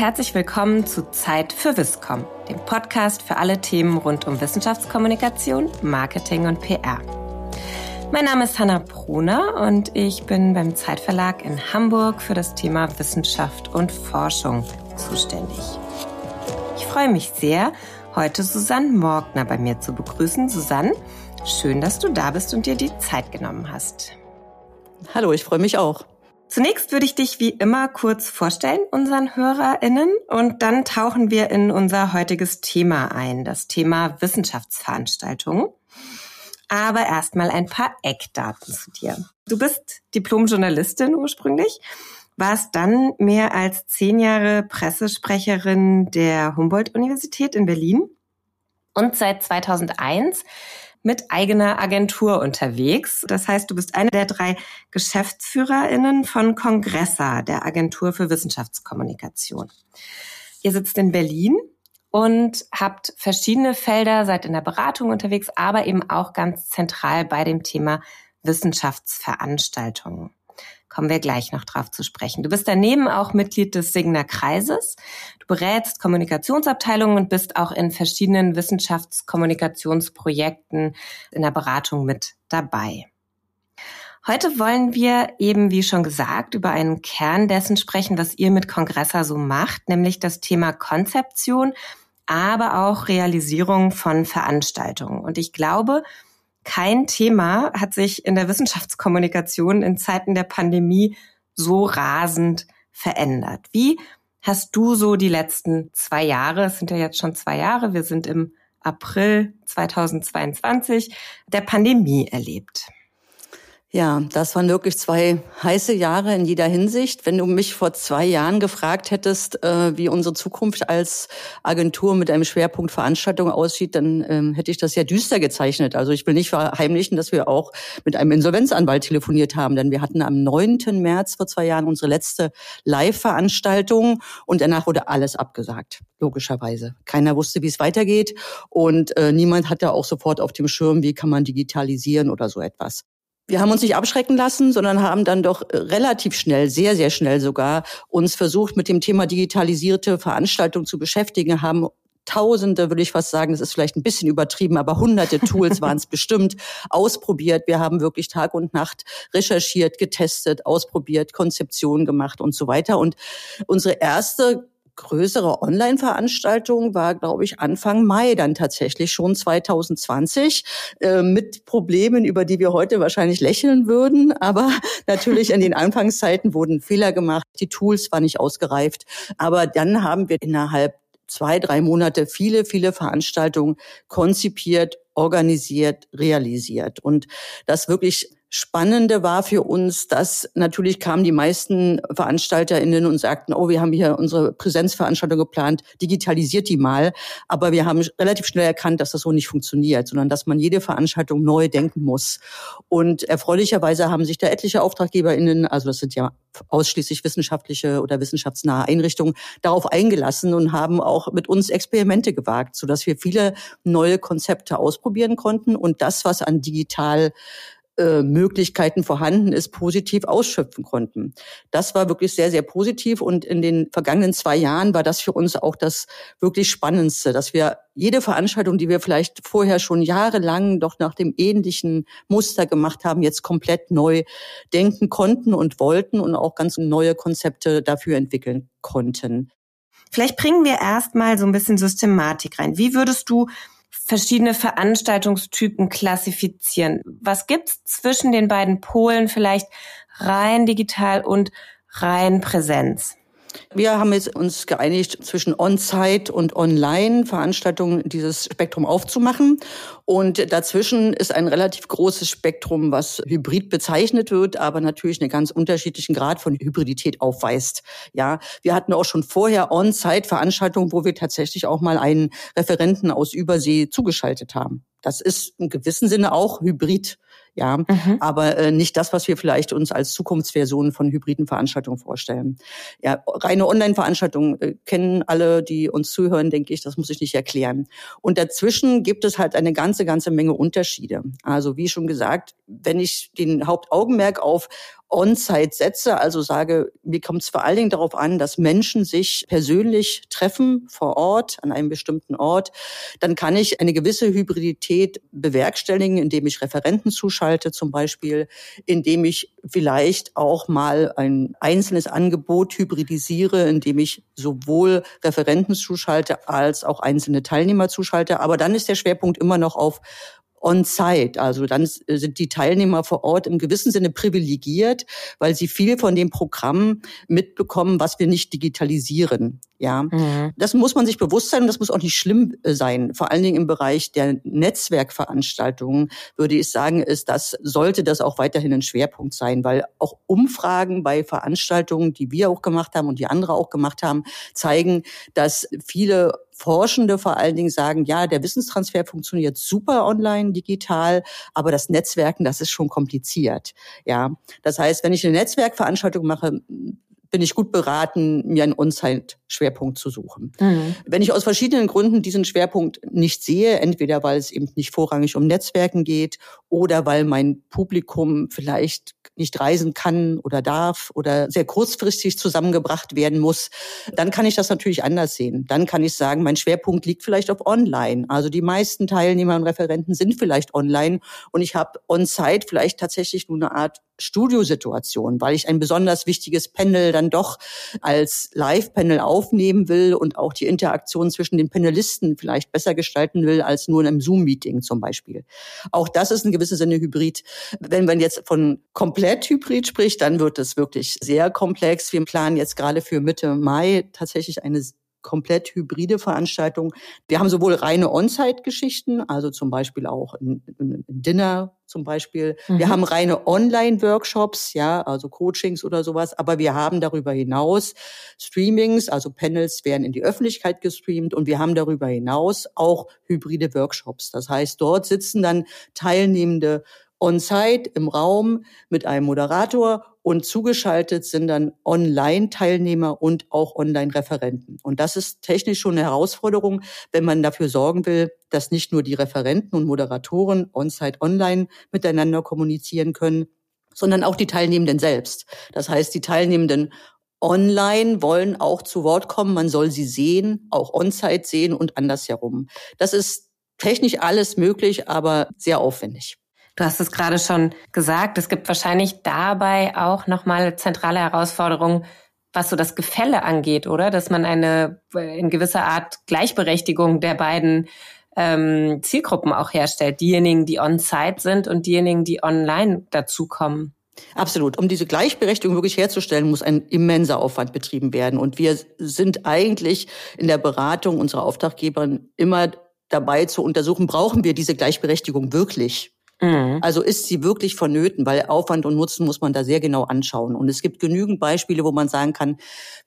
herzlich willkommen zu Zeit für Wisscom, dem Podcast für alle Themen rund um Wissenschaftskommunikation, Marketing und PR. Mein Name ist Hanna Bruner und ich bin beim Zeitverlag in Hamburg für das Thema Wissenschaft und Forschung zuständig. Ich freue mich sehr, heute Susanne Morgner bei mir zu begrüßen. Susanne, schön, dass du da bist und dir die Zeit genommen hast. Hallo, ich freue mich auch. Zunächst würde ich dich wie immer kurz vorstellen, unseren HörerInnen, und dann tauchen wir in unser heutiges Thema ein, das Thema Wissenschaftsveranstaltungen. Aber erstmal ein paar Eckdaten zu dir. Du bist Diplomjournalistin ursprünglich, warst dann mehr als zehn Jahre Pressesprecherin der Humboldt-Universität in Berlin und seit 2001 mit eigener Agentur unterwegs. Das heißt, du bist eine der drei GeschäftsführerInnen von Congressa, der Agentur für Wissenschaftskommunikation. Ihr sitzt in Berlin und habt verschiedene Felder, seid in der Beratung unterwegs, aber eben auch ganz zentral bei dem Thema Wissenschaftsveranstaltungen. Kommen wir gleich noch drauf zu sprechen. Du bist daneben auch Mitglied des Signer Kreises. Du berätst Kommunikationsabteilungen und bist auch in verschiedenen Wissenschaftskommunikationsprojekten in der Beratung mit dabei. Heute wollen wir eben, wie schon gesagt, über einen Kern dessen sprechen, was ihr mit Kongressa so macht, nämlich das Thema Konzeption, aber auch Realisierung von Veranstaltungen. Und ich glaube, kein Thema hat sich in der Wissenschaftskommunikation in Zeiten der Pandemie so rasend verändert. Wie hast du so die letzten zwei Jahre, es sind ja jetzt schon zwei Jahre, wir sind im April 2022, der Pandemie erlebt? Ja, das waren wirklich zwei heiße Jahre in jeder Hinsicht. Wenn du mich vor zwei Jahren gefragt hättest, äh, wie unsere Zukunft als Agentur mit einem Schwerpunkt Veranstaltung aussieht, dann ähm, hätte ich das sehr düster gezeichnet. Also ich will nicht verheimlichen, dass wir auch mit einem Insolvenzanwalt telefoniert haben, denn wir hatten am 9. März vor zwei Jahren unsere letzte Live-Veranstaltung und danach wurde alles abgesagt, logischerweise. Keiner wusste, wie es weitergeht und äh, niemand hatte auch sofort auf dem Schirm, wie kann man digitalisieren oder so etwas. Wir haben uns nicht abschrecken lassen, sondern haben dann doch äh, relativ schnell, sehr, sehr schnell sogar, uns versucht, mit dem Thema digitalisierte Veranstaltung zu beschäftigen, haben Tausende, würde ich fast sagen, das ist vielleicht ein bisschen übertrieben, aber hunderte Tools waren es bestimmt, ausprobiert. Wir haben wirklich Tag und Nacht recherchiert, getestet, ausprobiert, Konzeption gemacht und so weiter. Und unsere erste größere Online-Veranstaltung war, glaube ich, Anfang Mai dann tatsächlich schon 2020 äh, mit Problemen, über die wir heute wahrscheinlich lächeln würden. Aber natürlich in den Anfangszeiten wurden Fehler gemacht, die Tools waren nicht ausgereift. Aber dann haben wir innerhalb zwei, drei Monate viele, viele Veranstaltungen konzipiert, organisiert, realisiert. Und das wirklich Spannende war für uns, dass natürlich kamen die meisten VeranstalterInnen und sagten, oh, wir haben hier unsere Präsenzveranstaltung geplant, digitalisiert die mal. Aber wir haben relativ schnell erkannt, dass das so nicht funktioniert, sondern dass man jede Veranstaltung neu denken muss. Und erfreulicherweise haben sich da etliche AuftraggeberInnen, also das sind ja ausschließlich wissenschaftliche oder wissenschaftsnahe Einrichtungen, darauf eingelassen und haben auch mit uns Experimente gewagt, sodass wir viele neue Konzepte ausprobieren konnten und das, was an digital äh, Möglichkeiten vorhanden ist, positiv ausschöpfen konnten. Das war wirklich sehr, sehr positiv und in den vergangenen zwei Jahren war das für uns auch das wirklich Spannendste, dass wir jede Veranstaltung, die wir vielleicht vorher schon jahrelang doch nach dem ähnlichen Muster gemacht haben, jetzt komplett neu denken konnten und wollten und auch ganz neue Konzepte dafür entwickeln konnten. Vielleicht bringen wir erstmal so ein bisschen Systematik rein. Wie würdest du verschiedene Veranstaltungstypen klassifizieren. Was gibt's zwischen den beiden Polen vielleicht rein digital und rein Präsenz? Wir haben jetzt uns geeinigt, zwischen On-Site und Online-Veranstaltungen dieses Spektrum aufzumachen. Und dazwischen ist ein relativ großes Spektrum, was Hybrid bezeichnet wird, aber natürlich einen ganz unterschiedlichen Grad von Hybridität aufweist. Ja, wir hatten auch schon vorher On-Site-Veranstaltungen, wo wir tatsächlich auch mal einen Referenten aus Übersee zugeschaltet haben. Das ist im gewissen Sinne auch Hybrid ja, mhm. aber äh, nicht das, was wir vielleicht uns als Zukunftsversion von hybriden Veranstaltungen vorstellen. Ja, reine Online-Veranstaltungen äh, kennen alle, die uns zuhören, denke ich, das muss ich nicht erklären. Und dazwischen gibt es halt eine ganze, ganze Menge Unterschiede. Also wie schon gesagt, wenn ich den Hauptaugenmerk auf On-Site setze, also sage, mir kommt es vor allen Dingen darauf an, dass Menschen sich persönlich treffen vor Ort, an einem bestimmten Ort, dann kann ich eine gewisse Hybridität bewerkstelligen, indem ich Referenten zuschalte zum Beispiel, indem ich vielleicht auch mal ein einzelnes Angebot hybridisiere, indem ich sowohl Referenten zuschalte als auch einzelne Teilnehmer zuschalte. Aber dann ist der Schwerpunkt immer noch auf on-site. Also dann sind die Teilnehmer vor Ort im gewissen Sinne privilegiert, weil sie viel von dem Programm mitbekommen, was wir nicht digitalisieren. Ja, mhm. das muss man sich bewusst sein und das muss auch nicht schlimm äh, sein. Vor allen Dingen im Bereich der Netzwerkveranstaltungen würde ich sagen, ist das sollte das auch weiterhin ein Schwerpunkt sein, weil auch Umfragen bei Veranstaltungen, die wir auch gemacht haben und die andere auch gemacht haben, zeigen, dass viele Forschende vor allen Dingen sagen, ja, der Wissenstransfer funktioniert super online, digital, aber das Netzwerken, das ist schon kompliziert. Ja, das heißt, wenn ich eine Netzwerkveranstaltung mache, bin ich gut beraten, mir einen On-Site-Schwerpunkt zu suchen. Mhm. Wenn ich aus verschiedenen Gründen diesen Schwerpunkt nicht sehe, entweder weil es eben nicht vorrangig um Netzwerken geht oder weil mein Publikum vielleicht nicht reisen kann oder darf oder sehr kurzfristig zusammengebracht werden muss, dann kann ich das natürlich anders sehen. Dann kann ich sagen, mein Schwerpunkt liegt vielleicht auf Online. Also die meisten Teilnehmer und Referenten sind vielleicht online und ich habe on-site vielleicht tatsächlich nur eine Art Studiosituation, weil ich ein besonders wichtiges Panel dann doch als Live-Panel aufnehmen will und auch die Interaktion zwischen den Panelisten vielleicht besser gestalten will als nur in einem Zoom-Meeting zum Beispiel. Auch das ist in gewissem Sinne Hybrid. Wenn man jetzt von komplett Hybrid spricht, dann wird es wirklich sehr komplex. Wir planen jetzt gerade für Mitte Mai tatsächlich eine komplett hybride Veranstaltung. Wir haben sowohl reine On-Site-Geschichten, also zum Beispiel auch ein, ein Dinner zum Beispiel. Mhm. Wir haben reine Online-Workshops, ja, also Coachings oder sowas, aber wir haben darüber hinaus Streamings, also Panels werden in die Öffentlichkeit gestreamt und wir haben darüber hinaus auch hybride Workshops. Das heißt, dort sitzen dann Teilnehmende on-site im Raum mit einem Moderator und zugeschaltet sind dann Online-Teilnehmer und auch Online-Referenten. Und das ist technisch schon eine Herausforderung, wenn man dafür sorgen will, dass nicht nur die Referenten und Moderatoren on-site online miteinander kommunizieren können, sondern auch die Teilnehmenden selbst. Das heißt, die Teilnehmenden online wollen auch zu Wort kommen. Man soll sie sehen, auch on-site sehen und andersherum. Das ist technisch alles möglich, aber sehr aufwendig. Du hast es gerade schon gesagt, es gibt wahrscheinlich dabei auch nochmal zentrale Herausforderungen, was so das Gefälle angeht, oder? Dass man eine in gewisser Art Gleichberechtigung der beiden ähm, Zielgruppen auch herstellt. Diejenigen, die on-site sind und diejenigen, die online dazukommen. Absolut. Um diese Gleichberechtigung wirklich herzustellen, muss ein immenser Aufwand betrieben werden. Und wir sind eigentlich in der Beratung unserer Auftraggeber immer dabei zu untersuchen, brauchen wir diese Gleichberechtigung wirklich? Mhm. Also ist sie wirklich vonnöten, weil Aufwand und Nutzen muss man da sehr genau anschauen. Und es gibt genügend Beispiele, wo man sagen kann,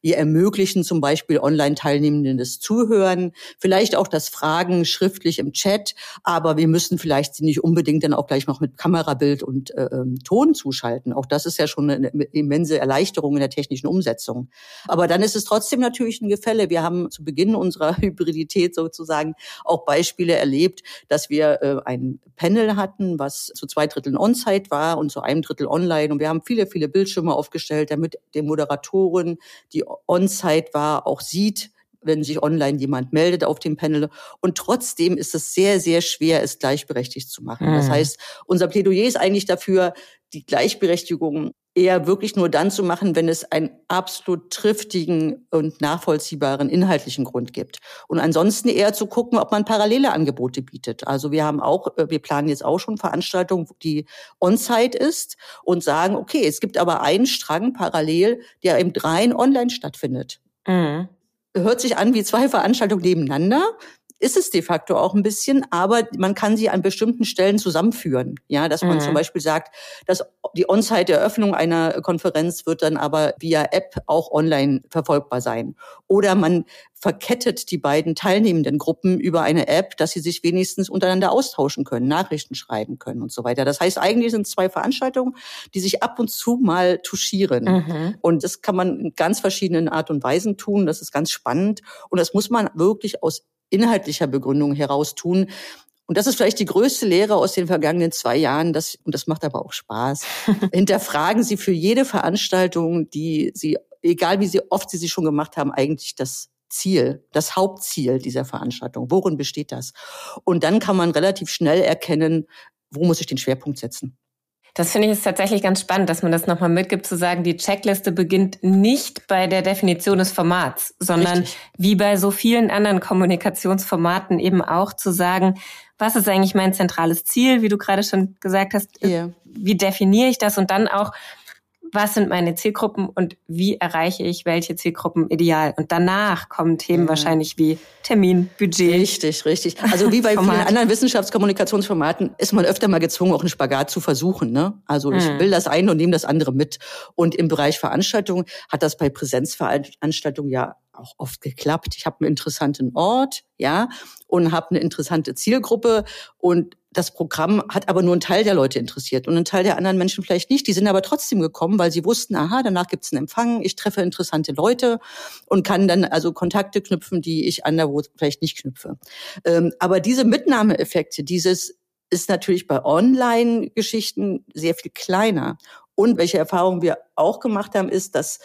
wir ermöglichen zum Beispiel Online-Teilnehmenden das Zuhören, vielleicht auch das Fragen schriftlich im Chat, aber wir müssen vielleicht sie nicht unbedingt dann auch gleich noch mit Kamerabild und äh, ähm, Ton zuschalten. Auch das ist ja schon eine immense Erleichterung in der technischen Umsetzung. Aber dann ist es trotzdem natürlich ein Gefälle. Wir haben zu Beginn unserer Hybridität sozusagen auch Beispiele erlebt, dass wir äh, ein Panel hatten, was zu zwei Dritteln On-Site war und zu einem Drittel online. Und wir haben viele, viele Bildschirme aufgestellt, damit die Moderatorin, die On-Site war, auch sieht, wenn sich online jemand meldet auf dem Panel. Und trotzdem ist es sehr, sehr schwer, es gleichberechtigt zu machen. Mhm. Das heißt, unser Plädoyer ist eigentlich dafür, die Gleichberechtigung eher wirklich nur dann zu machen, wenn es einen absolut triftigen und nachvollziehbaren inhaltlichen Grund gibt. Und ansonsten eher zu gucken, ob man parallele Angebote bietet. Also wir haben auch, äh, wir planen jetzt auch schon Veranstaltungen, die on-site ist und sagen, okay, es gibt aber einen Strang parallel, der im rein online stattfindet. Mhm. Hört sich an wie zwei Veranstaltungen nebeneinander ist es de facto auch ein bisschen, aber man kann sie an bestimmten Stellen zusammenführen. Ja, dass man mhm. zum Beispiel sagt, dass die On-Site-Eröffnung einer Konferenz wird dann aber via App auch online verfolgbar sein. Oder man verkettet die beiden teilnehmenden Gruppen über eine App, dass sie sich wenigstens untereinander austauschen können, Nachrichten schreiben können und so weiter. Das heißt, eigentlich sind zwei Veranstaltungen, die sich ab und zu mal touchieren. Mhm. Und das kann man in ganz verschiedenen Art und Weisen tun. Das ist ganz spannend. Und das muss man wirklich aus inhaltlicher Begründung heraus tun. Und das ist vielleicht die größte Lehre aus den vergangenen zwei Jahren, das, und das macht aber auch Spaß. Hinterfragen Sie für jede Veranstaltung, die Sie, egal wie Sie oft Sie sie schon gemacht haben, eigentlich das Ziel, das Hauptziel dieser Veranstaltung. Worin besteht das? Und dann kann man relativ schnell erkennen, wo muss ich den Schwerpunkt setzen. Das finde ich ist tatsächlich ganz spannend, dass man das nochmal mitgibt, zu sagen, die Checkliste beginnt nicht bei der Definition des Formats, sondern Richtig. wie bei so vielen anderen Kommunikationsformaten eben auch zu sagen, was ist eigentlich mein zentrales Ziel, wie du gerade schon gesagt hast, yeah. wie definiere ich das und dann auch, was sind meine Zielgruppen und wie erreiche ich welche Zielgruppen ideal. Und danach kommen Themen mhm. wahrscheinlich wie Termin, Budget. Richtig, richtig. Also wie bei vielen anderen Wissenschaftskommunikationsformaten ist man öfter mal gezwungen, auch einen Spagat zu versuchen. Ne? Also ich mhm. will das eine und nehme das andere mit. Und im Bereich Veranstaltungen hat das bei Präsenzveranstaltungen ja auch oft geklappt. Ich habe einen interessanten Ort, ja, und habe eine interessante Zielgruppe und das Programm hat aber nur einen Teil der Leute interessiert und einen Teil der anderen Menschen vielleicht nicht. Die sind aber trotzdem gekommen, weil sie wussten, aha, danach gibt's einen Empfang, ich treffe interessante Leute und kann dann also Kontakte knüpfen, die ich anderwo vielleicht nicht knüpfe. Ähm, aber diese Mitnahmeeffekte, dieses ist natürlich bei Online-Geschichten sehr viel kleiner. Und welche Erfahrungen wir auch gemacht haben, ist, dass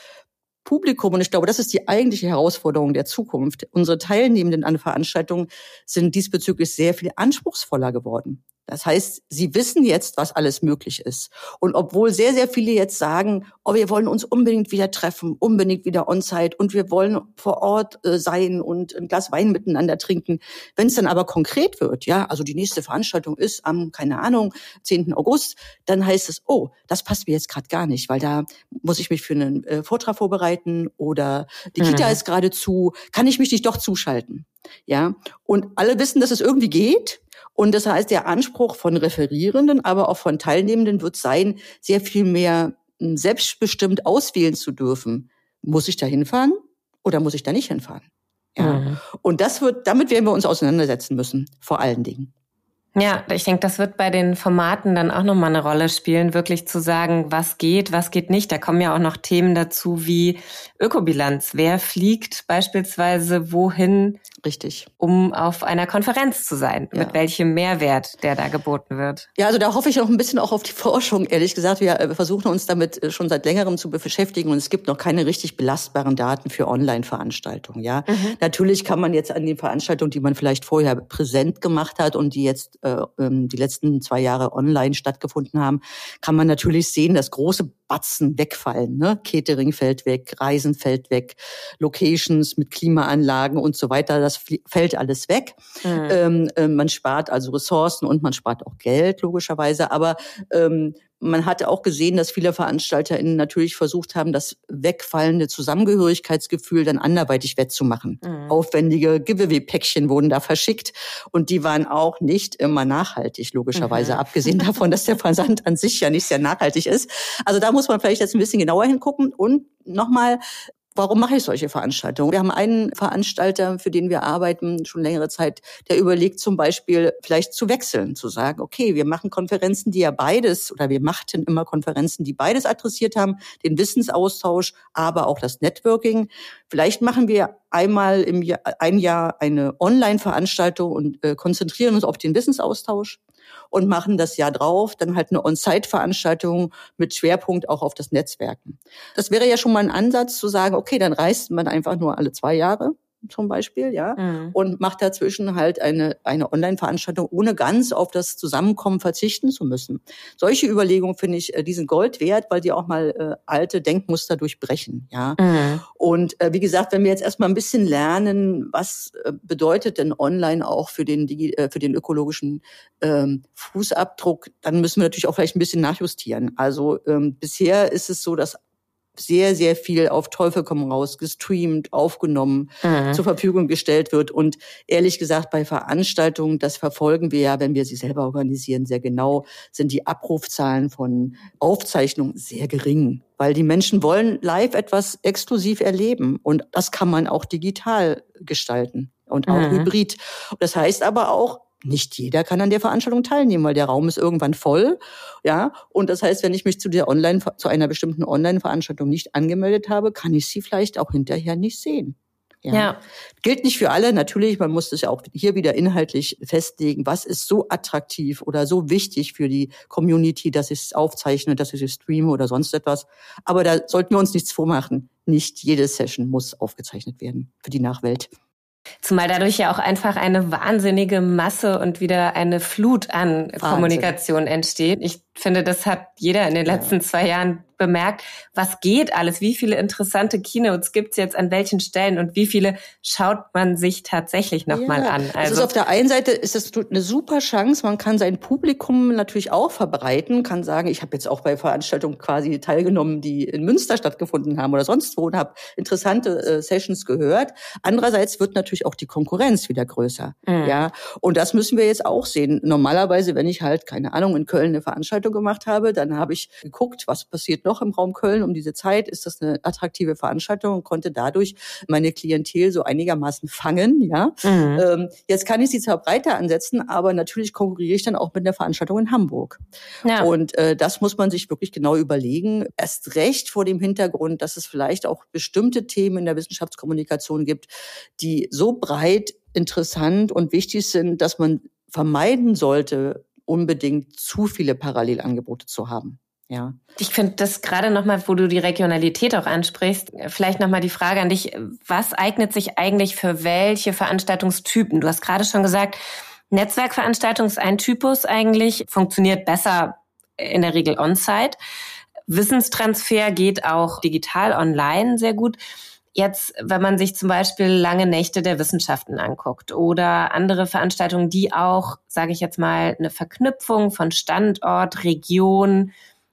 Publikum, und ich glaube, das ist die eigentliche Herausforderung der Zukunft. Unsere Teilnehmenden an Veranstaltungen sind diesbezüglich sehr viel anspruchsvoller geworden. Das heißt, sie wissen jetzt, was alles möglich ist. Und obwohl sehr, sehr viele jetzt sagen, oh, wir wollen uns unbedingt wieder treffen, unbedingt wieder on-site und wir wollen vor Ort äh, sein und ein Glas Wein miteinander trinken. Wenn es dann aber konkret wird, ja, also die nächste Veranstaltung ist am, keine Ahnung, 10. August, dann heißt es, oh, das passt mir jetzt gerade gar nicht, weil da muss ich mich für einen äh, Vortrag vorbereiten oder die Kita mhm. ist gerade zu, kann ich mich nicht doch zuschalten? Ja, und alle wissen, dass es irgendwie geht. Und das heißt, der Anspruch von Referierenden, aber auch von Teilnehmenden wird sein, sehr viel mehr hm, selbstbestimmt auswählen zu dürfen. Muss ich da hinfahren oder muss ich da nicht hinfahren? Ja. Mhm. Und das wird, damit werden wir uns auseinandersetzen müssen, vor allen Dingen. Ja, ich denke, das wird bei den Formaten dann auch nochmal eine Rolle spielen, wirklich zu sagen, was geht, was geht nicht. Da kommen ja auch noch Themen dazu wie Ökobilanz. Wer fliegt beispielsweise wohin? Richtig. Um auf einer Konferenz zu sein. Ja. Mit welchem Mehrwert, der da geboten wird. Ja, also da hoffe ich noch ein bisschen auch auf die Forschung, ehrlich gesagt. Wir äh, versuchen uns damit äh, schon seit längerem zu beschäftigen und es gibt noch keine richtig belastbaren Daten für Online-Veranstaltungen. Ja, mhm. natürlich kann man jetzt an den Veranstaltungen, die man vielleicht vorher präsent gemacht hat und die jetzt äh, ähm, die letzten zwei Jahre online stattgefunden haben, kann man natürlich sehen, dass große Batzen wegfallen. Ne? Catering fällt weg, Reisen fällt weg, Locations mit Klimaanlagen und so weiter, das fällt alles weg. Mhm. Ähm, äh, man spart also Ressourcen und man spart auch Geld, logischerweise. Aber ähm, man hatte auch gesehen, dass viele VeranstalterInnen natürlich versucht haben, das wegfallende Zusammengehörigkeitsgefühl dann anderweitig wettzumachen. Mhm. Aufwendige Giveaway-Päckchen wurden da verschickt und die waren auch nicht immer nachhaltig, logischerweise, mhm. abgesehen davon, dass der Versand an sich ja nicht sehr nachhaltig ist. Also da muss man vielleicht jetzt ein bisschen genauer hingucken und nochmal Warum mache ich solche Veranstaltungen? Wir haben einen Veranstalter, für den wir arbeiten, schon längere Zeit, der überlegt zum Beispiel vielleicht zu wechseln, zu sagen, okay, wir machen Konferenzen, die ja beides, oder wir machten immer Konferenzen, die beides adressiert haben, den Wissensaustausch, aber auch das Networking. Vielleicht machen wir einmal im Jahr, ein Jahr eine Online-Veranstaltung und äh, konzentrieren uns auf den Wissensaustausch und machen das Jahr drauf dann halt eine On-Site-Veranstaltung mit Schwerpunkt auch auf das Netzwerken. Das wäre ja schon mal ein Ansatz zu sagen, okay, dann reist man einfach nur alle zwei Jahre zum Beispiel, ja, mhm. und macht dazwischen halt eine, eine Online-Veranstaltung, ohne ganz auf das Zusammenkommen verzichten zu müssen. Solche Überlegungen finde ich, äh, die sind Gold wert, weil die auch mal äh, alte Denkmuster durchbrechen, ja. Mhm. Und äh, wie gesagt, wenn wir jetzt erstmal ein bisschen lernen, was äh, bedeutet denn online auch für den, äh, für den ökologischen ähm, Fußabdruck, dann müssen wir natürlich auch vielleicht ein bisschen nachjustieren. Also ähm, bisher ist es so, dass sehr, sehr viel auf Teufel komm raus gestreamt, aufgenommen, mhm. zur Verfügung gestellt wird. Und ehrlich gesagt, bei Veranstaltungen, das verfolgen wir ja, wenn wir sie selber organisieren, sehr genau, sind die Abrufzahlen von Aufzeichnungen sehr gering. Weil die Menschen wollen live etwas exklusiv erleben. Und das kann man auch digital gestalten und auch mhm. hybrid. Das heißt aber auch, nicht jeder kann an der Veranstaltung teilnehmen, weil der Raum ist irgendwann voll. Ja, und das heißt, wenn ich mich zu der Online, zu einer bestimmten Online-Veranstaltung nicht angemeldet habe, kann ich sie vielleicht auch hinterher nicht sehen. Ja. ja. Gilt nicht für alle, natürlich, man muss das ja auch hier wieder inhaltlich festlegen, was ist so attraktiv oder so wichtig für die Community, dass ich es aufzeichne, dass ich es streame oder sonst etwas. Aber da sollten wir uns nichts vormachen. Nicht jede Session muss aufgezeichnet werden für die Nachwelt. Zumal dadurch ja auch einfach eine wahnsinnige Masse und wieder eine Flut an Wahnsinn. Kommunikation entsteht. Ich finde, das hat jeder in den letzten ja. zwei Jahren bemerkt, was geht alles, wie viele interessante Keynotes gibt's jetzt an welchen Stellen und wie viele schaut man sich tatsächlich nochmal ja. an. Also, also ist auf der einen Seite ist das eine super Chance, man kann sein Publikum natürlich auch verbreiten, kann sagen, ich habe jetzt auch bei Veranstaltungen quasi teilgenommen, die in Münster stattgefunden haben oder sonst wo und habe interessante äh, Sessions gehört. Andererseits wird natürlich auch die Konkurrenz wieder größer. Mhm. Ja, und das müssen wir jetzt auch sehen. Normalerweise, wenn ich halt keine Ahnung in Köln eine Veranstaltung Veranstaltung gemacht habe. Dann habe ich geguckt, was passiert noch im Raum Köln um diese Zeit. Ist das eine attraktive Veranstaltung und konnte dadurch meine Klientel so einigermaßen fangen. Ja, mhm. ähm, jetzt kann ich sie zwar breiter ansetzen, aber natürlich konkurriere ich dann auch mit einer Veranstaltung in Hamburg. Ja. Und äh, das muss man sich wirklich genau überlegen. Erst recht vor dem Hintergrund, dass es vielleicht auch bestimmte Themen in der Wissenschaftskommunikation gibt, die so breit interessant und wichtig sind, dass man vermeiden sollte, unbedingt zu viele Parallelangebote zu haben. Ja. Ich finde das gerade nochmal, wo du die Regionalität auch ansprichst, vielleicht nochmal die Frage an dich, was eignet sich eigentlich für welche Veranstaltungstypen? Du hast gerade schon gesagt, Netzwerkveranstaltung ist ein Typus eigentlich, funktioniert besser in der Regel on-site. Wissenstransfer geht auch digital online sehr gut. Jetzt, wenn man sich zum Beispiel lange Nächte der Wissenschaften anguckt oder andere Veranstaltungen, die auch, sage ich jetzt mal, eine Verknüpfung von Standort, Region,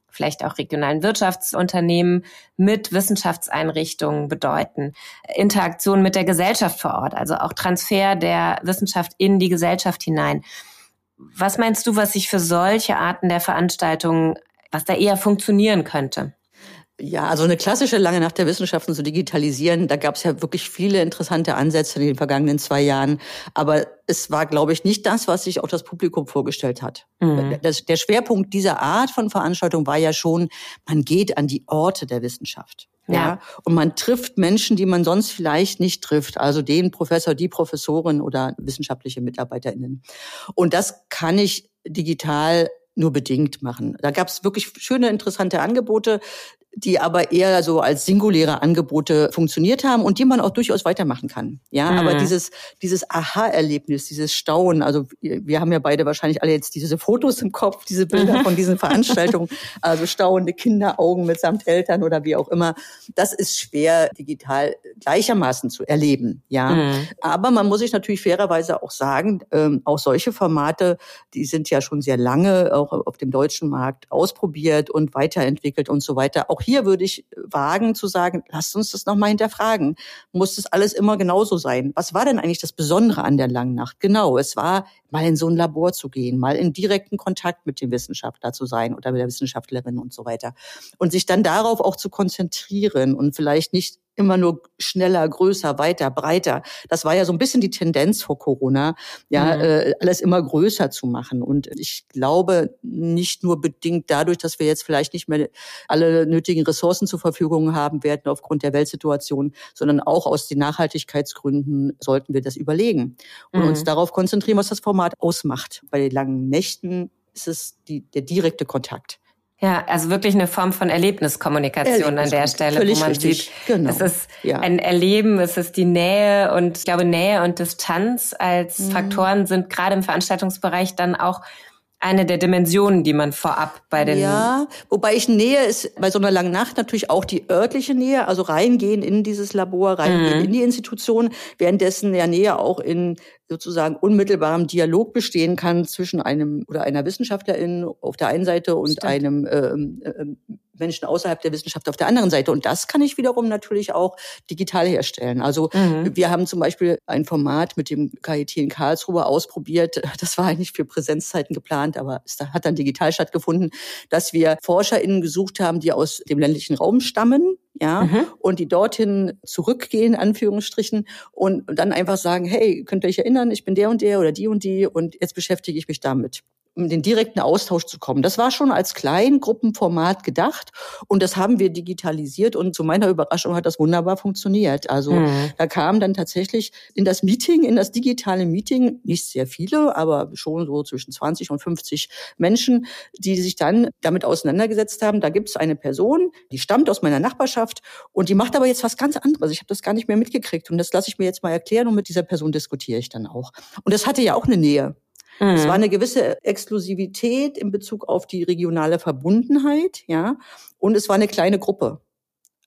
vielleicht auch regionalen Wirtschaftsunternehmen mit Wissenschaftseinrichtungen bedeuten. Interaktion mit der Gesellschaft vor Ort, also auch Transfer der Wissenschaft in die Gesellschaft hinein. Was meinst du, was sich für solche Arten der Veranstaltungen, was da eher funktionieren könnte? Ja, also eine klassische lange Nacht der Wissenschaften zu digitalisieren, da gab es ja wirklich viele interessante Ansätze in den vergangenen zwei Jahren. Aber es war, glaube ich, nicht das, was sich auch das Publikum vorgestellt hat. Mhm. Das, der Schwerpunkt dieser Art von Veranstaltung war ja schon, man geht an die Orte der Wissenschaft. Ja. ja. Und man trifft Menschen, die man sonst vielleicht nicht trifft. Also den Professor, die Professorin oder wissenschaftliche MitarbeiterInnen. Und das kann ich digital nur bedingt machen. Da gab es wirklich schöne, interessante Angebote die aber eher so als singuläre Angebote funktioniert haben und die man auch durchaus weitermachen kann. Ja, mhm. aber dieses, dieses Aha-Erlebnis, dieses Staunen, also wir haben ja beide wahrscheinlich alle jetzt diese Fotos im Kopf, diese Bilder mhm. von diesen Veranstaltungen, also staunende Kinderaugen mitsamt Eltern oder wie auch immer. Das ist schwer digital gleichermaßen zu erleben. Ja, mhm. aber man muss sich natürlich fairerweise auch sagen, ähm, auch solche Formate, die sind ja schon sehr lange auch auf dem deutschen Markt ausprobiert und weiterentwickelt und so weiter. Auch hier würde ich wagen zu sagen, lasst uns das nochmal hinterfragen. Muss das alles immer genauso sein? Was war denn eigentlich das Besondere an der langen Nacht? Genau, es war mal in so ein Labor zu gehen, mal in direkten Kontakt mit dem Wissenschaftler zu sein oder mit der Wissenschaftlerin und so weiter. Und sich dann darauf auch zu konzentrieren und vielleicht nicht immer nur schneller, größer, weiter, breiter. Das war ja so ein bisschen die Tendenz vor Corona, ja, mhm. äh, alles immer größer zu machen. Und ich glaube, nicht nur bedingt dadurch, dass wir jetzt vielleicht nicht mehr alle nötigen Ressourcen zur Verfügung haben werden aufgrund der Weltsituation, sondern auch aus den Nachhaltigkeitsgründen sollten wir das überlegen und mhm. uns darauf konzentrieren, was das Format ausmacht. Bei den langen Nächten ist es die, der direkte Kontakt. Ja, also wirklich eine Form von Erlebniskommunikation an der Stelle, wo man richtig. sieht, genau. es ist ja. ein Erleben, es ist die Nähe und ich glaube Nähe und Distanz als mhm. Faktoren sind gerade im Veranstaltungsbereich dann auch eine der Dimensionen, die man vorab bei den ja, wobei ich Nähe ist bei so einer langen Nacht natürlich auch die örtliche Nähe, also reingehen in dieses Labor, reingehen mhm. in die Institution, währenddessen ja Nähe auch in sozusagen unmittelbarem Dialog bestehen kann zwischen einem oder einer Wissenschaftlerin auf der einen Seite und Stimmt. einem ähm, äh, Menschen außerhalb der Wissenschaft auf der anderen Seite. Und das kann ich wiederum natürlich auch digital herstellen. Also mhm. wir haben zum Beispiel ein Format mit dem KIT in Karlsruhe ausprobiert. Das war eigentlich für Präsenzzeiten geplant, aber es hat dann digital stattgefunden, dass wir ForscherInnen gesucht haben, die aus dem ländlichen Raum stammen, ja, mhm. und die dorthin zurückgehen, Anführungsstrichen, und dann einfach sagen, hey, könnt ihr euch erinnern, ich bin der und der oder die und die und jetzt beschäftige ich mich damit. Um den direkten Austausch zu kommen. Das war schon als Kleingruppenformat gedacht und das haben wir digitalisiert und zu meiner Überraschung hat das wunderbar funktioniert. Also mhm. da kamen dann tatsächlich in das Meeting, in das digitale Meeting, nicht sehr viele, aber schon so zwischen 20 und 50 Menschen, die sich dann damit auseinandergesetzt haben. Da gibt es eine Person, die stammt aus meiner Nachbarschaft und die macht aber jetzt was ganz anderes. Ich habe das gar nicht mehr mitgekriegt und das lasse ich mir jetzt mal erklären und mit dieser Person diskutiere ich dann auch. Und das hatte ja auch eine Nähe. Mhm. Es war eine gewisse Exklusivität in Bezug auf die regionale Verbundenheit, ja. Und es war eine kleine Gruppe.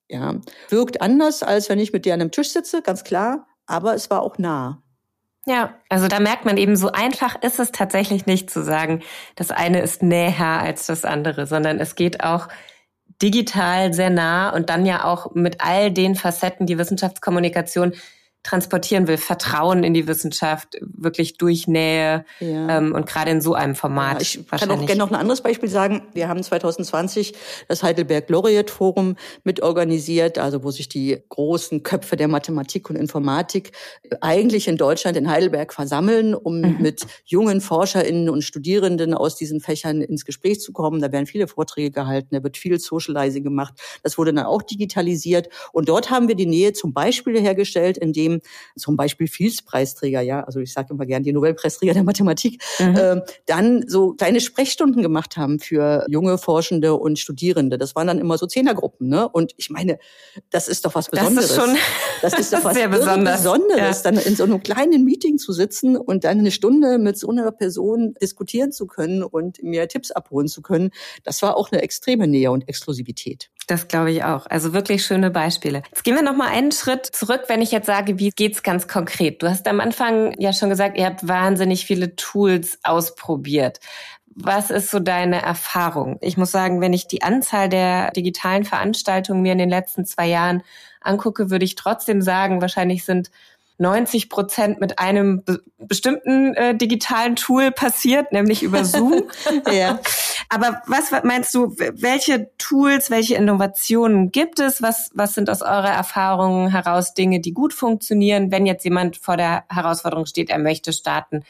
Ja. Wirkt anders, als wenn ich mit dir an einem Tisch sitze, ganz klar. Aber es war auch nah. Ja, also da merkt man eben, so einfach ist es tatsächlich nicht zu sagen, das eine ist näher als das andere, sondern es geht auch digital sehr nah und dann ja auch mit all den Facetten, die Wissenschaftskommunikation transportieren will, Vertrauen in die Wissenschaft, wirklich durch Nähe ja. ähm, und gerade in so einem Format. Ja, ich kann auch gerne noch ein anderes Beispiel sagen. Wir haben 2020 das Heidelberg Laureate Forum mitorganisiert, also wo sich die großen Köpfe der Mathematik und Informatik eigentlich in Deutschland in Heidelberg versammeln, um mhm. mit jungen ForscherInnen und Studierenden aus diesen Fächern ins Gespräch zu kommen. Da werden viele Vorträge gehalten, da wird viel Socializing gemacht. Das wurde dann auch digitalisiert und dort haben wir die Nähe zum Beispiel hergestellt, indem dem zum Beispiel Fields-Preisträger, ja, also ich sage immer gern die Nobelpreisträger der Mathematik, mhm. äh, dann so kleine Sprechstunden gemacht haben für junge Forschende und Studierende. Das waren dann immer so Zehnergruppen, ne? Und ich meine, das ist doch was Besonderes. Das ist schon das ist doch was sehr besonders. Besonderes, ja. dann in so einem kleinen Meeting zu sitzen und dann eine Stunde mit so einer Person diskutieren zu können und mir Tipps abholen zu können. Das war auch eine extreme Nähe und Exklusivität. Das glaube ich auch. Also wirklich schöne Beispiele. Jetzt gehen wir noch mal einen Schritt zurück, wenn ich jetzt sage, wie geht's ganz konkret? Du hast am Anfang ja schon gesagt, ihr habt wahnsinnig viele Tools ausprobiert. Was ist so deine Erfahrung? Ich muss sagen, wenn ich die Anzahl der digitalen Veranstaltungen mir in den letzten zwei Jahren angucke, würde ich trotzdem sagen, wahrscheinlich sind 90 Prozent mit einem be bestimmten äh, digitalen Tool passiert, nämlich über Zoom. ja. Aber was meinst du, welche Tools, welche Innovationen gibt es? Was, was sind aus eurer Erfahrung heraus Dinge, die gut funktionieren, wenn jetzt jemand vor der Herausforderung steht, er möchte starten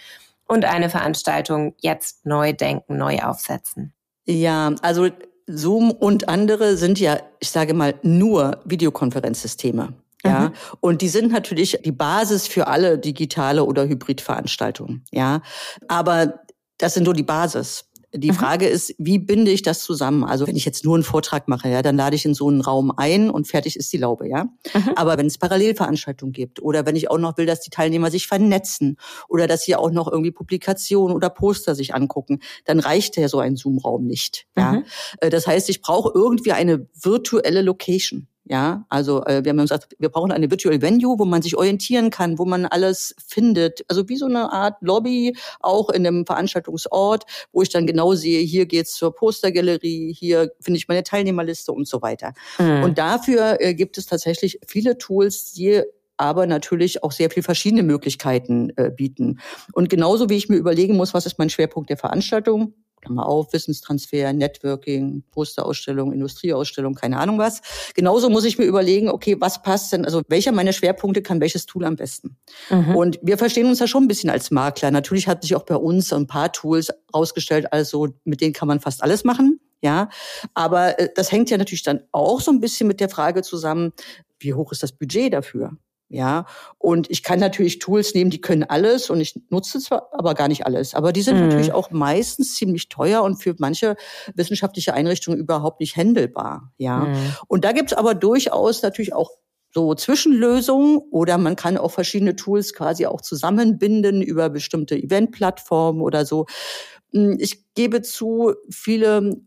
und eine Veranstaltung jetzt neu denken, neu aufsetzen? Ja, also Zoom und andere sind ja, ich sage mal, nur Videokonferenzsysteme. Ja, mhm. und die sind natürlich die Basis für alle digitale oder Hybridveranstaltungen. Ja, aber das sind nur die Basis. Die mhm. Frage ist, wie binde ich das zusammen? Also wenn ich jetzt nur einen Vortrag mache, ja, dann lade ich in so einen Raum ein und fertig ist die Laube, ja. Mhm. Aber wenn es Parallelveranstaltungen gibt oder wenn ich auch noch will, dass die Teilnehmer sich vernetzen oder dass sie auch noch irgendwie Publikationen oder Poster sich angucken, dann reicht ja so ein Zoom-Raum nicht. Ja. Mhm. Äh, das heißt, ich brauche irgendwie eine virtuelle Location. Ja, also äh, wir haben gesagt, wir brauchen eine Virtual Venue, wo man sich orientieren kann, wo man alles findet. Also wie so eine Art Lobby, auch in einem Veranstaltungsort, wo ich dann genau sehe, hier geht's zur Postergalerie, hier finde ich meine Teilnehmerliste und so weiter. Mhm. Und dafür äh, gibt es tatsächlich viele Tools, die aber natürlich auch sehr viel verschiedene Möglichkeiten äh, bieten. Und genauso wie ich mir überlegen muss, was ist mein Schwerpunkt der Veranstaltung, Klammer auf, Wissenstransfer, Networking, Posterausstellung, Industrieausstellung, keine Ahnung was. Genauso muss ich mir überlegen, okay, was passt denn, also welcher meiner Schwerpunkte kann welches Tool am besten? Mhm. Und wir verstehen uns ja schon ein bisschen als Makler. Natürlich hat sich auch bei uns ein paar Tools ausgestellt, also mit denen kann man fast alles machen. Ja, aber äh, das hängt ja natürlich dann auch so ein bisschen mit der Frage zusammen, wie hoch ist das Budget dafür? Ja, und ich kann natürlich Tools nehmen, die können alles und ich nutze zwar aber gar nicht alles. Aber die sind mhm. natürlich auch meistens ziemlich teuer und für manche wissenschaftliche Einrichtungen überhaupt nicht händelbar. Ja, mhm. und da gibt's aber durchaus natürlich auch so Zwischenlösungen oder man kann auch verschiedene Tools quasi auch zusammenbinden über bestimmte Eventplattformen oder so. Hm, ich gebe zu, viele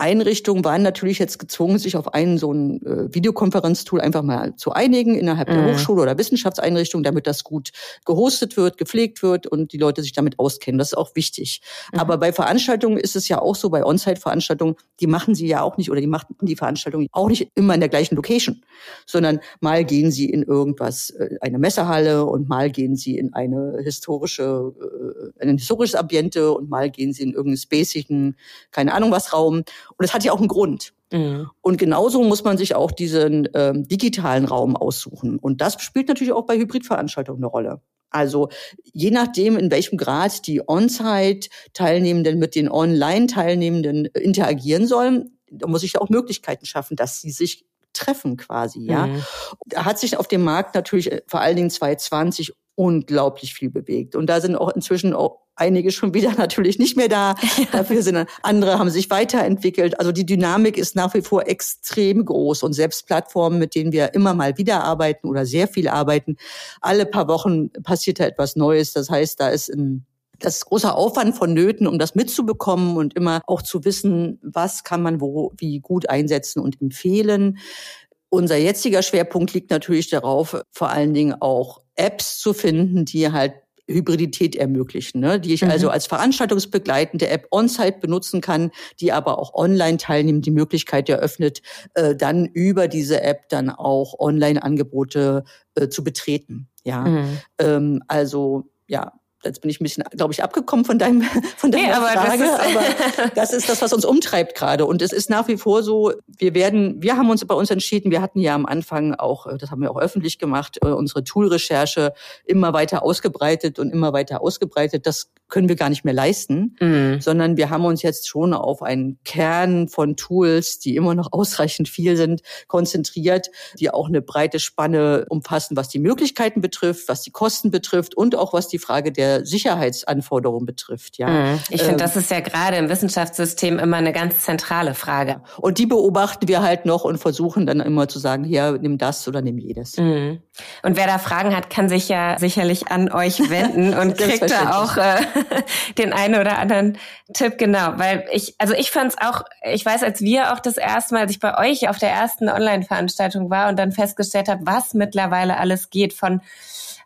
Einrichtungen waren natürlich jetzt gezwungen, sich auf einen so ein äh, Videokonferenztool einfach mal zu einigen innerhalb mhm. der Hochschule oder Wissenschaftseinrichtung, damit das gut gehostet wird, gepflegt wird und die Leute sich damit auskennen. Das ist auch wichtig. Mhm. Aber bei Veranstaltungen ist es ja auch so, bei On-Site-Veranstaltungen, die machen sie ja auch nicht oder die machen die Veranstaltungen auch nicht immer in der gleichen Location, sondern mal gehen sie in irgendwas, äh, eine Messehalle und mal gehen sie in eine historische, äh, ein historisches Ambiente und mal gehen sie in irgendeinen spacigen, keine Ahnung was Raum. Und das hat ja auch einen Grund. Mhm. Und genauso muss man sich auch diesen ähm, digitalen Raum aussuchen. Und das spielt natürlich auch bei Hybridveranstaltungen eine Rolle. Also je nachdem, in welchem Grad die On-Site-Teilnehmenden mit den Online-Teilnehmenden interagieren sollen, da muss ich auch Möglichkeiten schaffen, dass sie sich treffen quasi, ja. Mhm. Da hat sich auf dem Markt natürlich äh, vor allen Dingen 2020 unglaublich viel bewegt. Und da sind auch inzwischen auch einige schon wieder natürlich nicht mehr da. Dafür sind andere haben sich weiterentwickelt. Also die Dynamik ist nach wie vor extrem groß und selbst Plattformen, mit denen wir immer mal wieder arbeiten oder sehr viel arbeiten, alle paar Wochen passiert da etwas Neues. Das heißt, da ist ein das ist großer Aufwand vonnöten, um das mitzubekommen und immer auch zu wissen, was kann man wo wie gut einsetzen und empfehlen. Unser jetziger Schwerpunkt liegt natürlich darauf, vor allen Dingen auch Apps zu finden, die halt Hybridität ermöglichen, ne? die ich also mhm. also als veranstaltungsbegleitende App on-site benutzen kann, die aber auch online teilnehmen, die Möglichkeit eröffnet, äh, dann über diese App dann auch Online-Angebote äh, zu betreten. Ja, mhm. ähm, also ja, jetzt bin ich ein bisschen, glaube ich, abgekommen von deinem von deiner nee, aber Frage, das aber das ist das, was uns umtreibt gerade. Und es ist nach wie vor so, wir werden, wir haben uns bei uns entschieden, wir hatten ja am Anfang auch, das haben wir auch öffentlich gemacht, äh, unsere Tool-Recherche immer weiter ausgebreitet und immer weiter ausgebreitet. Das können wir gar nicht mehr leisten, mhm. sondern wir haben uns jetzt schon auf einen Kern von Tools, die immer noch ausreichend viel sind, konzentriert, die auch eine breite Spanne umfassen, was die Möglichkeiten betrifft, was die Kosten betrifft und auch was die Frage der Sicherheitsanforderungen betrifft. Ja, mhm. ich finde, ähm, das ist ja gerade im Wissenschaftssystem immer eine ganz zentrale Frage. Und die beobachten wir halt noch und versuchen dann immer zu sagen, hier nimm das oder nimm jedes. Mhm. Und wer da Fragen hat, kann sich ja sicherlich an euch wenden und kriegt da auch äh, den einen oder anderen Tipp genau, weil ich, also ich fand es auch, ich weiß, als wir auch das erste Mal, als ich bei euch auf der ersten Online-Veranstaltung war und dann festgestellt habe, was mittlerweile alles geht von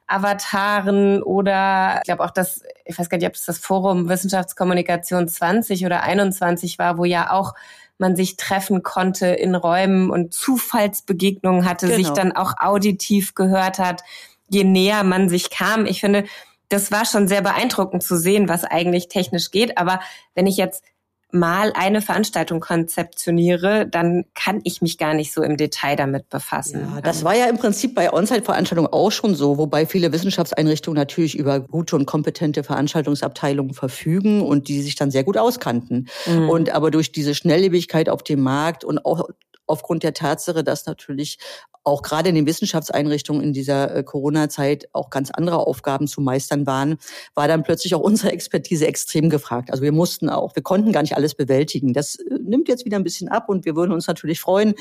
Avataren oder ich glaube auch das, ich weiß gar nicht, ob es das Forum Wissenschaftskommunikation 20 oder 21 war, wo ja auch man sich treffen konnte in Räumen und Zufallsbegegnungen hatte, genau. sich dann auch auditiv gehört hat, je näher man sich kam. Ich finde, das war schon sehr beeindruckend zu sehen, was eigentlich technisch geht. Aber wenn ich jetzt mal eine Veranstaltung konzeptioniere, dann kann ich mich gar nicht so im Detail damit befassen. Ja, das war ja im Prinzip bei On-Site-Veranstaltungen auch schon so, wobei viele Wissenschaftseinrichtungen natürlich über gute und kompetente Veranstaltungsabteilungen verfügen und die sich dann sehr gut auskannten. Mhm. Und aber durch diese Schnelllebigkeit auf dem Markt und auch aufgrund der Tatsache, dass natürlich auch gerade in den Wissenschaftseinrichtungen in dieser äh, Corona-Zeit auch ganz andere Aufgaben zu meistern waren, war dann plötzlich auch unsere Expertise extrem gefragt. Also wir mussten auch, wir konnten gar nicht alles bewältigen. Das äh, nimmt jetzt wieder ein bisschen ab und wir würden uns natürlich freuen,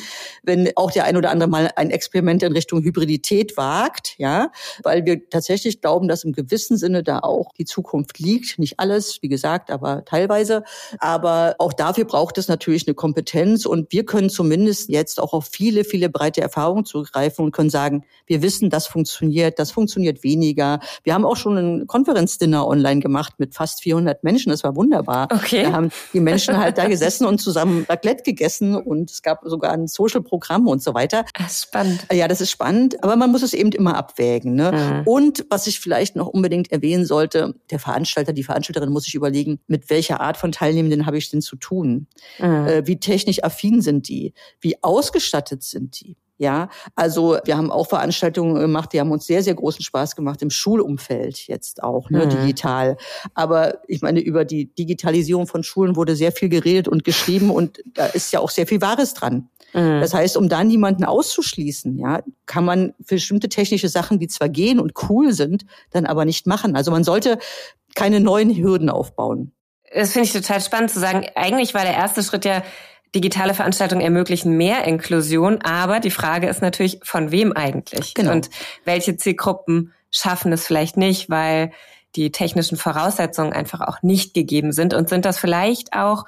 wenn auch der ein oder andere mal ein Experiment in Richtung Hybridität wagt, ja, weil wir tatsächlich glauben, dass im gewissen Sinne da auch die Zukunft liegt. Nicht alles, wie gesagt, aber teilweise. Aber auch dafür braucht es natürlich eine Kompetenz und wir können zumindest jetzt auch auf viele, viele breite Erfahrungen zugreifen und können sagen, wir wissen, das funktioniert, das funktioniert weniger. Wir haben auch schon ein Konferenzdinner online gemacht mit fast 400 Menschen. Das war wunderbar. Okay. Da haben die Menschen halt da gesessen und zusammen Raclette gegessen und es gab sogar ein Social-Programm und so weiter. Das ist spannend. Ja, das ist spannend, aber man muss es eben immer abwägen. Ne? Mhm. Und was ich vielleicht noch unbedingt erwähnen sollte, der Veranstalter, die Veranstalterin muss sich überlegen, mit welcher Art von Teilnehmenden habe ich denn zu tun? Mhm. Äh, wie technisch affin sind die? Wie ausgestattet sind die? Ja, also wir haben auch Veranstaltungen gemacht, die haben uns sehr, sehr großen Spaß gemacht im Schulumfeld jetzt auch, ne, mhm. digital. Aber ich meine, über die Digitalisierung von Schulen wurde sehr viel geredet und geschrieben und da ist ja auch sehr viel Wahres dran. Mhm. Das heißt, um da niemanden auszuschließen, ja, kann man bestimmte technische Sachen, die zwar gehen und cool sind, dann aber nicht machen. Also man sollte keine neuen Hürden aufbauen. Das finde ich total spannend zu sagen. Eigentlich war der erste Schritt ja, digitale Veranstaltungen ermöglichen mehr Inklusion, aber die Frage ist natürlich, von wem eigentlich? Genau. Und welche Zielgruppen schaffen es vielleicht nicht, weil die technischen Voraussetzungen einfach auch nicht gegeben sind? Und sind das vielleicht auch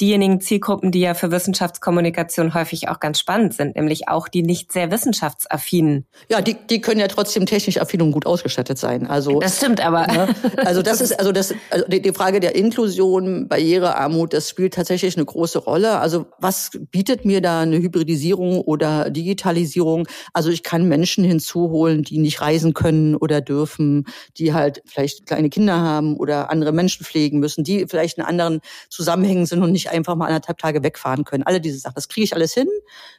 diejenigen Zielgruppen, die ja für Wissenschaftskommunikation häufig auch ganz spannend sind, nämlich auch die nicht sehr wissenschaftsaffinen. Ja, die, die können ja trotzdem technisch affin und gut ausgestattet sein. Also das stimmt, aber ne? also das ist also das also die, die Frage der Inklusion, Barrierearmut, das spielt tatsächlich eine große Rolle. Also was bietet mir da eine Hybridisierung oder Digitalisierung? Also ich kann Menschen hinzuholen, die nicht reisen können oder dürfen, die halt vielleicht kleine Kinder haben oder andere Menschen pflegen müssen, die vielleicht in anderen Zusammenhängen sind und nicht einfach mal anderthalb Tage wegfahren können. Alle diese Sachen. Das kriege ich alles hin,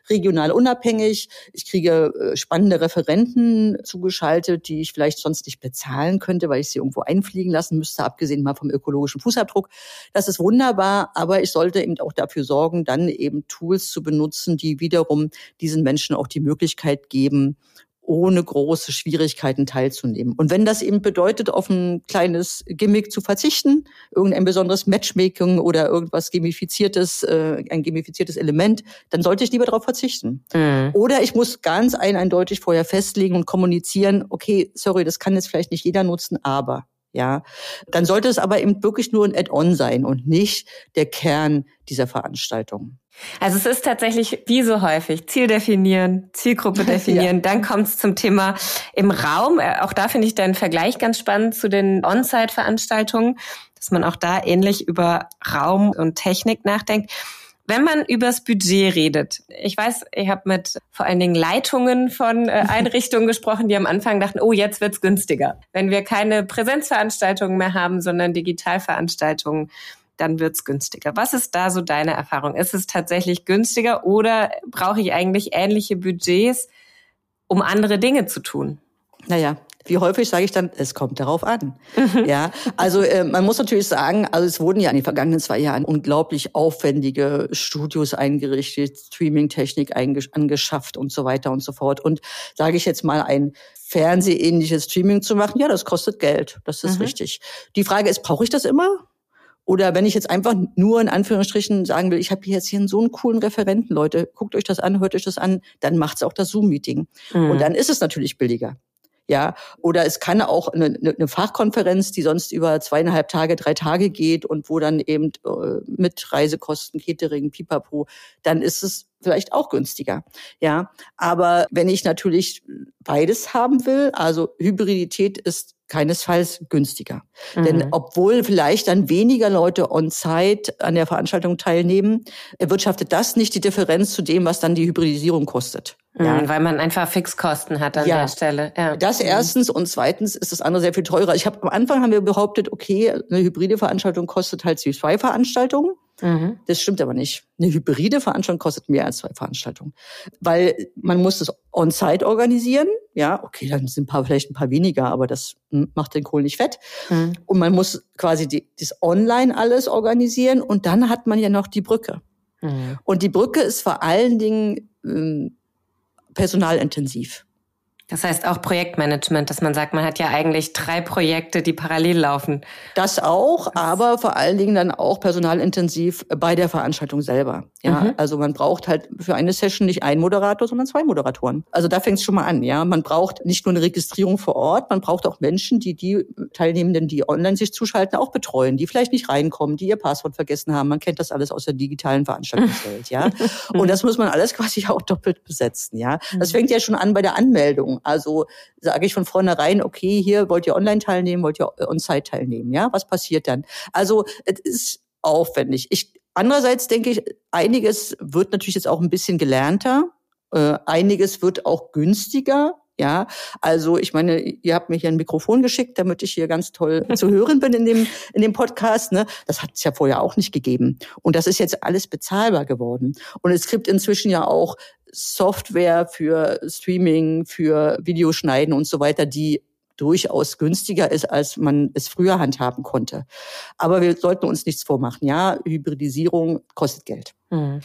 regional unabhängig. Ich kriege äh, spannende Referenten zugeschaltet, die ich vielleicht sonst nicht bezahlen könnte, weil ich sie irgendwo einfliegen lassen müsste, abgesehen mal vom ökologischen Fußabdruck. Das ist wunderbar, aber ich sollte eben auch dafür sorgen, dann eben Tools zu benutzen, die wiederum diesen Menschen auch die Möglichkeit geben, ohne große Schwierigkeiten teilzunehmen. Und wenn das eben bedeutet, auf ein kleines Gimmick zu verzichten, irgendein besonderes Matchmaking oder irgendwas gamifiziertes, äh, ein gamifiziertes Element, dann sollte ich lieber darauf verzichten. Mhm. Oder ich muss ganz ein eindeutig vorher festlegen und kommunizieren, okay, sorry, das kann jetzt vielleicht nicht jeder nutzen, aber ja, dann sollte es aber eben wirklich nur ein Add-on sein und nicht der Kern dieser Veranstaltung. Also es ist tatsächlich wie so häufig Ziel definieren, Zielgruppe definieren, ja. dann kommt es zum Thema im Raum. Äh, auch da finde ich deinen Vergleich ganz spannend zu den On-Site-Veranstaltungen, dass man auch da ähnlich über Raum und Technik nachdenkt. Wenn man übers Budget redet, ich weiß, ich habe mit vor allen Dingen Leitungen von äh, Einrichtungen gesprochen, die am Anfang dachten, oh, jetzt wird's günstiger. Wenn wir keine Präsenzveranstaltungen mehr haben, sondern Digitalveranstaltungen, dann wird's günstiger. Was ist da so deine Erfahrung? Ist es tatsächlich günstiger oder brauche ich eigentlich ähnliche Budgets, um andere Dinge zu tun? Naja, wie häufig sage ich dann, es kommt darauf an. Mhm. Ja, also äh, man muss natürlich sagen, also es wurden ja in den vergangenen zwei Jahren unglaublich aufwendige Studios eingerichtet, Streaming-Technik angeschafft und so weiter und so fort. Und sage ich jetzt mal ein Fernsehähnliches Streaming zu machen, ja, das kostet Geld. Das ist mhm. richtig. Die Frage ist, brauche ich das immer? Oder wenn ich jetzt einfach nur in Anführungsstrichen sagen will, ich habe jetzt hier so einen coolen Referenten, Leute, guckt euch das an, hört euch das an, dann macht's auch das Zoom-Meeting. Mhm. Und dann ist es natürlich billiger. Ja, oder es kann auch eine, eine Fachkonferenz, die sonst über zweieinhalb Tage, drei Tage geht und wo dann eben äh, mit Reisekosten, Catering, Pipapo, dann ist es vielleicht auch günstiger. Ja, aber wenn ich natürlich beides haben will, also Hybridität ist keinesfalls günstiger. Mhm. Denn obwohl vielleicht dann weniger Leute on-site an der Veranstaltung teilnehmen, erwirtschaftet das nicht die Differenz zu dem, was dann die Hybridisierung kostet. Ja. Mhm, weil man einfach Fixkosten hat an ja. der Stelle. Ja. Das mhm. erstens und zweitens ist das andere sehr viel teurer. Ich habe am Anfang haben wir behauptet, okay, eine hybride Veranstaltung kostet halt zwei Veranstaltungen. Mhm. Das stimmt aber nicht. Eine hybride Veranstaltung kostet mehr als zwei Veranstaltungen, weil man muss es on-site organisieren. Ja, okay, dann sind ein paar vielleicht ein paar weniger, aber das hm, macht den Kohl nicht fett. Mhm. Und man muss quasi die, das online alles organisieren und dann hat man ja noch die Brücke. Mhm. Und die Brücke ist vor allen Dingen ähm, personalintensiv. Das heißt auch Projektmanagement, dass man sagt, man hat ja eigentlich drei Projekte, die parallel laufen. Das auch, aber vor allen Dingen dann auch personalintensiv bei der Veranstaltung selber. Ja, mhm. also man braucht halt für eine Session nicht einen Moderator, sondern zwei Moderatoren. Also da fängt es schon mal an. Ja, man braucht nicht nur eine Registrierung vor Ort, man braucht auch Menschen, die die Teilnehmenden, die online sich zuschalten, auch betreuen, die vielleicht nicht reinkommen, die ihr Passwort vergessen haben. Man kennt das alles aus der digitalen Veranstaltungswelt. ja, und das muss man alles quasi auch doppelt besetzen. Ja, das mhm. fängt ja schon an bei der Anmeldung. Also sage ich von vornherein, okay, hier wollt ihr online teilnehmen, wollt ihr on-site teilnehmen, ja? Was passiert dann? Also es ist aufwendig. Ich, andererseits denke ich, einiges wird natürlich jetzt auch ein bisschen gelernter. Äh, einiges wird auch günstiger. Ja, also ich meine, ihr habt mir hier ein Mikrofon geschickt, damit ich hier ganz toll zu hören bin in dem in dem Podcast. Ne, das hat es ja vorher auch nicht gegeben. Und das ist jetzt alles bezahlbar geworden. Und es gibt inzwischen ja auch Software für Streaming, für Videoschneiden und so weiter, die durchaus günstiger ist, als man es früher handhaben konnte. Aber wir sollten uns nichts vormachen. Ja, Hybridisierung kostet Geld. Hm.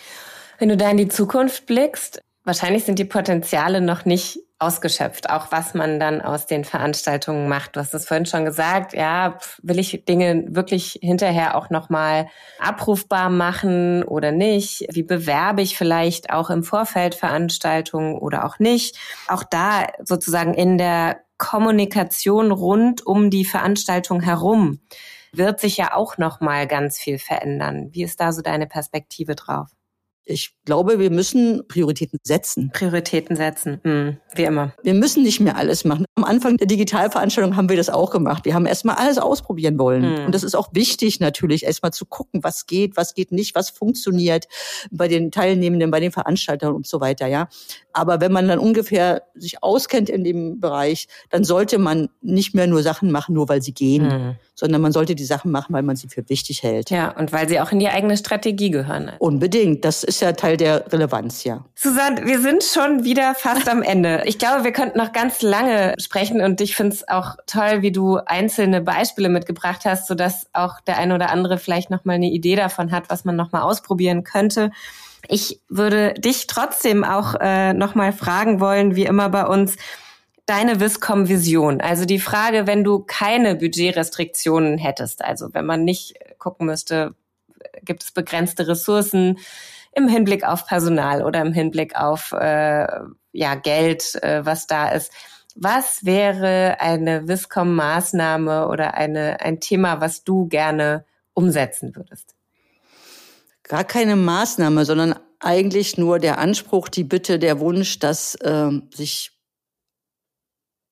Wenn du da in die Zukunft blickst, wahrscheinlich sind die Potenziale noch nicht ausgeschöpft, auch was man dann aus den Veranstaltungen macht. Du hast es vorhin schon gesagt, ja, will ich Dinge wirklich hinterher auch nochmal abrufbar machen oder nicht? Wie bewerbe ich vielleicht auch im Vorfeld Veranstaltungen oder auch nicht? Auch da sozusagen in der Kommunikation rund um die Veranstaltung herum wird sich ja auch nochmal ganz viel verändern. Wie ist da so deine Perspektive drauf? Ich glaube, wir müssen Prioritäten setzen. Prioritäten setzen, mhm, wie immer. Wir müssen nicht mehr alles machen. Am Anfang der Digitalveranstaltung haben wir das auch gemacht. Wir haben erstmal alles ausprobieren wollen. Mhm. Und das ist auch wichtig natürlich, erstmal zu gucken, was geht, was geht nicht, was funktioniert bei den Teilnehmenden, bei den Veranstaltern und so weiter, ja. Aber wenn man dann ungefähr sich auskennt in dem Bereich, dann sollte man nicht mehr nur Sachen machen, nur weil sie gehen, mhm. sondern man sollte die Sachen machen, weil man sie für wichtig hält. Ja, und weil sie auch in die eigene Strategie gehören. Unbedingt. Das ist ja Teil der Relevanz, ja. Susanne, wir sind schon wieder fast am Ende. Ich glaube, wir könnten noch ganz lange sprechen und ich finde es auch toll, wie du einzelne Beispiele mitgebracht hast, sodass auch der eine oder andere vielleicht noch mal eine Idee davon hat, was man noch mal ausprobieren könnte. Ich würde dich trotzdem auch äh, noch mal fragen wollen, wie immer bei uns, deine Viscom-Vision. Also die Frage, wenn du keine Budgetrestriktionen hättest, also wenn man nicht gucken müsste, gibt es begrenzte Ressourcen im Hinblick auf Personal oder im Hinblick auf äh, ja Geld, äh, was da ist. Was wäre eine Viscom-Maßnahme oder eine, ein Thema, was du gerne umsetzen würdest? Gar keine Maßnahme, sondern eigentlich nur der Anspruch, die Bitte, der Wunsch, dass äh, sich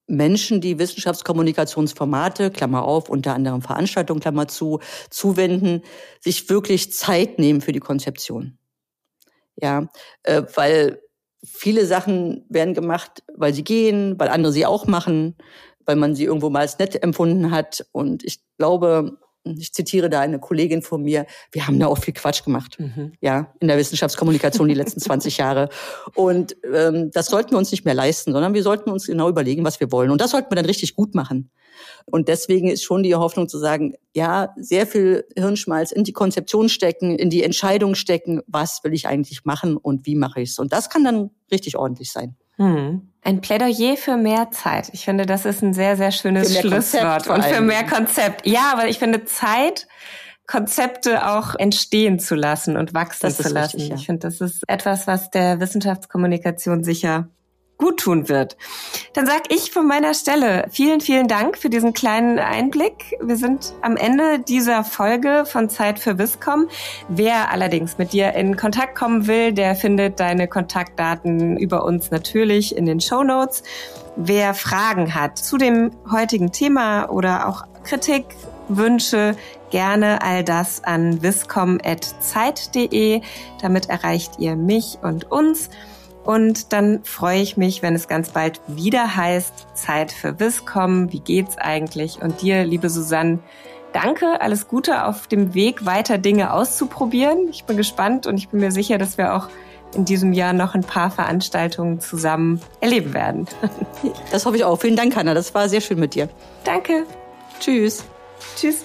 Menschen, die Wissenschaftskommunikationsformate, Klammer auf, unter anderem Veranstaltungen, Klammer zu, zuwenden, sich wirklich Zeit nehmen für die Konzeption. Ja, äh, weil viele Sachen werden gemacht, weil sie gehen, weil andere sie auch machen, weil man sie irgendwo mal als nett empfunden hat. Und ich glaube, ich zitiere da eine Kollegin von mir, wir haben da auch viel Quatsch gemacht, mhm. ja, in der Wissenschaftskommunikation die letzten 20 Jahre. Und ähm, das sollten wir uns nicht mehr leisten, sondern wir sollten uns genau überlegen, was wir wollen. Und das sollten wir dann richtig gut machen. Und deswegen ist schon die Hoffnung zu sagen, ja, sehr viel Hirnschmalz in die Konzeption stecken, in die Entscheidung stecken, was will ich eigentlich machen und wie mache ich es. Und das kann dann richtig ordentlich sein. Hm. Ein Plädoyer für mehr Zeit. Ich finde, das ist ein sehr, sehr schönes Schlusswort. Und für mehr Konzept. Ja, aber ich finde Zeit, Konzepte auch entstehen zu lassen und wachsen zu lassen. Richtig, ja. Ich finde, das ist etwas, was der Wissenschaftskommunikation sicher gut tun wird. Dann sag ich von meiner Stelle vielen, vielen Dank für diesen kleinen Einblick. Wir sind am Ende dieser Folge von Zeit für Wiscom. Wer allerdings mit dir in Kontakt kommen will, der findet deine Kontaktdaten über uns natürlich in den Show Notes. Wer Fragen hat zu dem heutigen Thema oder auch Kritik, Wünsche, gerne all das an viscom.zeit.de. Damit erreicht ihr mich und uns. Und dann freue ich mich, wenn es ganz bald wieder heißt, Zeit für Wisscom. Wie geht's eigentlich? Und dir, liebe Susanne, danke, alles Gute auf dem Weg, weiter Dinge auszuprobieren. Ich bin gespannt und ich bin mir sicher, dass wir auch in diesem Jahr noch ein paar Veranstaltungen zusammen erleben werden. Das hoffe ich auch. Vielen Dank, Hanna. Das war sehr schön mit dir. Danke. Tschüss. Tschüss.